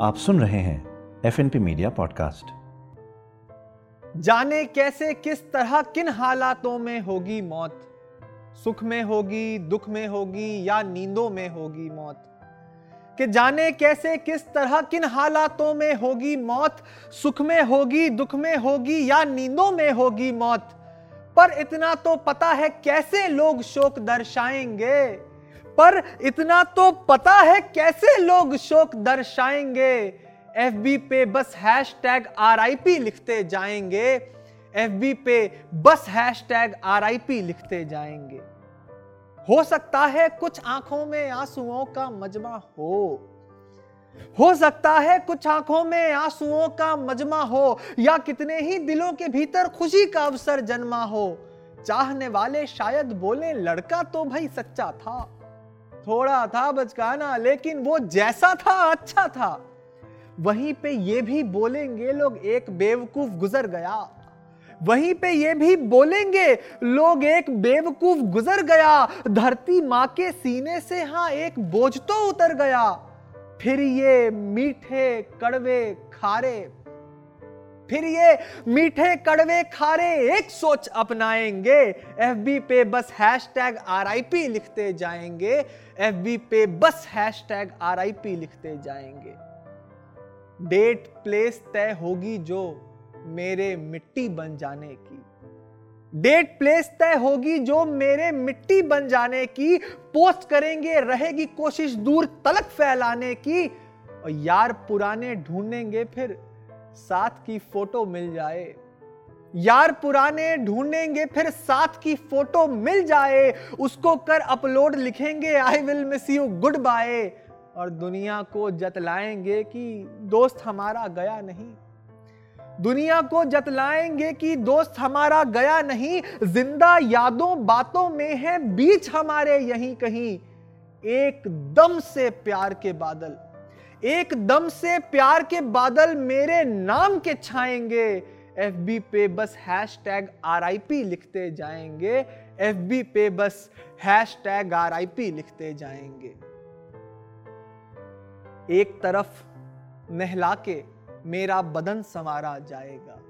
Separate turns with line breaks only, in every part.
आप सुन रहे हैं F N P media podcast
जाने कैसे किस तरह किन हालातों में होगी मौत? सुख में होगी, दुख में होगी या नींदों में होगी मौत? कि जाने कैसे किस तरह किन हालातों में होगी मौत? सुख में होगी, दुख में होगी या नींदों में होगी मौत? पर इतना तो पता है कैसे लोग शोक दर्शाएँगे? पर इतना तो पता है कैसे लोग शोक दर्शाएँगे। एफ़ बी पे बस hash tag R I P लिखते जाएँगे। एफ़ बी पे बस hash tag R I P लिखते जाएँगे। हो सकता है कुछ आँखों में आंसुओं का मजमा हो। हो सकता है कुछ आँखों में आंसुओं का मजमा हो या कितने ही दिलों के भीतर खुशी का अवसर जन्मा हो। चाहने वाले शायद बोले, लड़का तो भाई सच्चा था। थोड़ा था बचकाना, लेकिन वो जैसा था अच्छा था। वहीं पे ये भी बोलेंगे, लोग एक बेवकूफ़ गुजर गया। वहीं पे ये भी बोलेंगे, लोग एक बेवकूफ़ गुजर गया। धरती माँ के सीने से हाँ एक बोझ तो उतर गया। फिर ये मीठे कड़वे खारे फिर ये मीठे कड़वे खारे एक सोच अपनाएँगे। एफबी पे बस हैश टैग आर लिखते जाएँगे। एफबी पे बस हैश टैग आर लिखते जाएँगे। डेट प्लेस तय होगी जो मेरे मिट्टी बन जाने की। डेट प्लेस तय होगी जो मेरे मिट्टी बन जाने की। पोस्ट करेंगे रहेगी कोशिश दूर तलक फैलाने की। और यार पुराने ढूंढेंगे फिर साथ की फ़ोटो मिल जाए। यार पुराने ढूंढेंगे, फिर साथ की फ़ोटो मिल जाए। उसको कर अपलोड लिखेंगे I will miss you good bye और दुनिया को जतलाएँगे कि दोस्त हमारा गया नहीं। दुनिया को जतलाएँगे कि दोस्त हमारा गया नहीं। ज़िंदा यादों बातों में है, बीच हमारे यहीं कहीं। एकदम से प्यार के बादल। एकदम से प्यार के बादल मेरे नाम के छाएँगे। एफ़ बी पे बस hash tag R I P लिखते जाएँगे। एफ़ बी पे बस hash tag R I P लिखते जाएँगे। एक तरफ़ नहला के मेरा बदन संवारा जाएगा।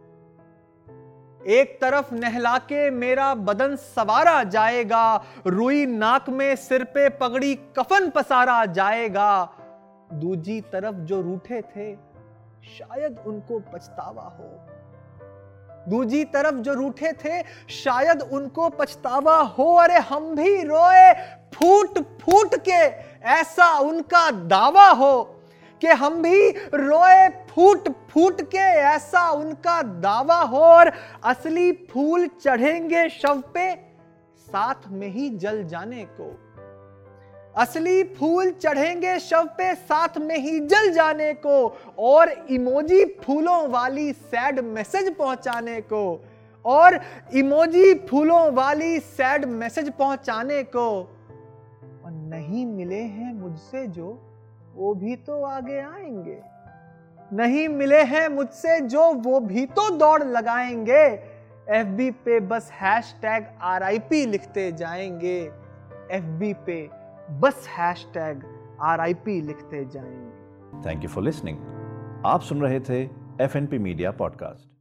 एक तरफ़ नहला के मेरा बदन सवारा जाएगा। रुई नाक में सिर पे पगड़ी कफन पसारा जाएगा। दूजी तरफ़ जो रूठे थे, शायद उनको पछतावा हो। दूजी तरफ़ जो रूठे थे, शायद उनको पछतावा हो। अरे हम भी रोए, फूट फूट के ऐसा उनका दावा हो कि हम भी रोए, फूट फूट के ऐसा उनका दावा हो। और असली फूल चढ़ेंगे शव पे, साथ में ही जल जाने को। असली फूल चढ़ेंगे शव पे, साथ में ही जल जाने को, और इमोजी फूलों वाली सैड मैसेज पहुँचाने को, और इमोजी फूलों वाली सैड मैसेज पहुँचाने को। और नहीं मिले हैं मुझसे जो, वो भी तो आगे आएँगे। नहीं मिले हैं मुझसे जो, वो भी तो दौड़ लगाएँगे। एफ़ बी पे बस हैश टैग आर लिखते जाएँगे। एफ़ बी पे बस hash tag R I P लिखते जाएँगे।
थैंक यू फॉर लिसनिंग आप सुन रहे थे F N P media podcast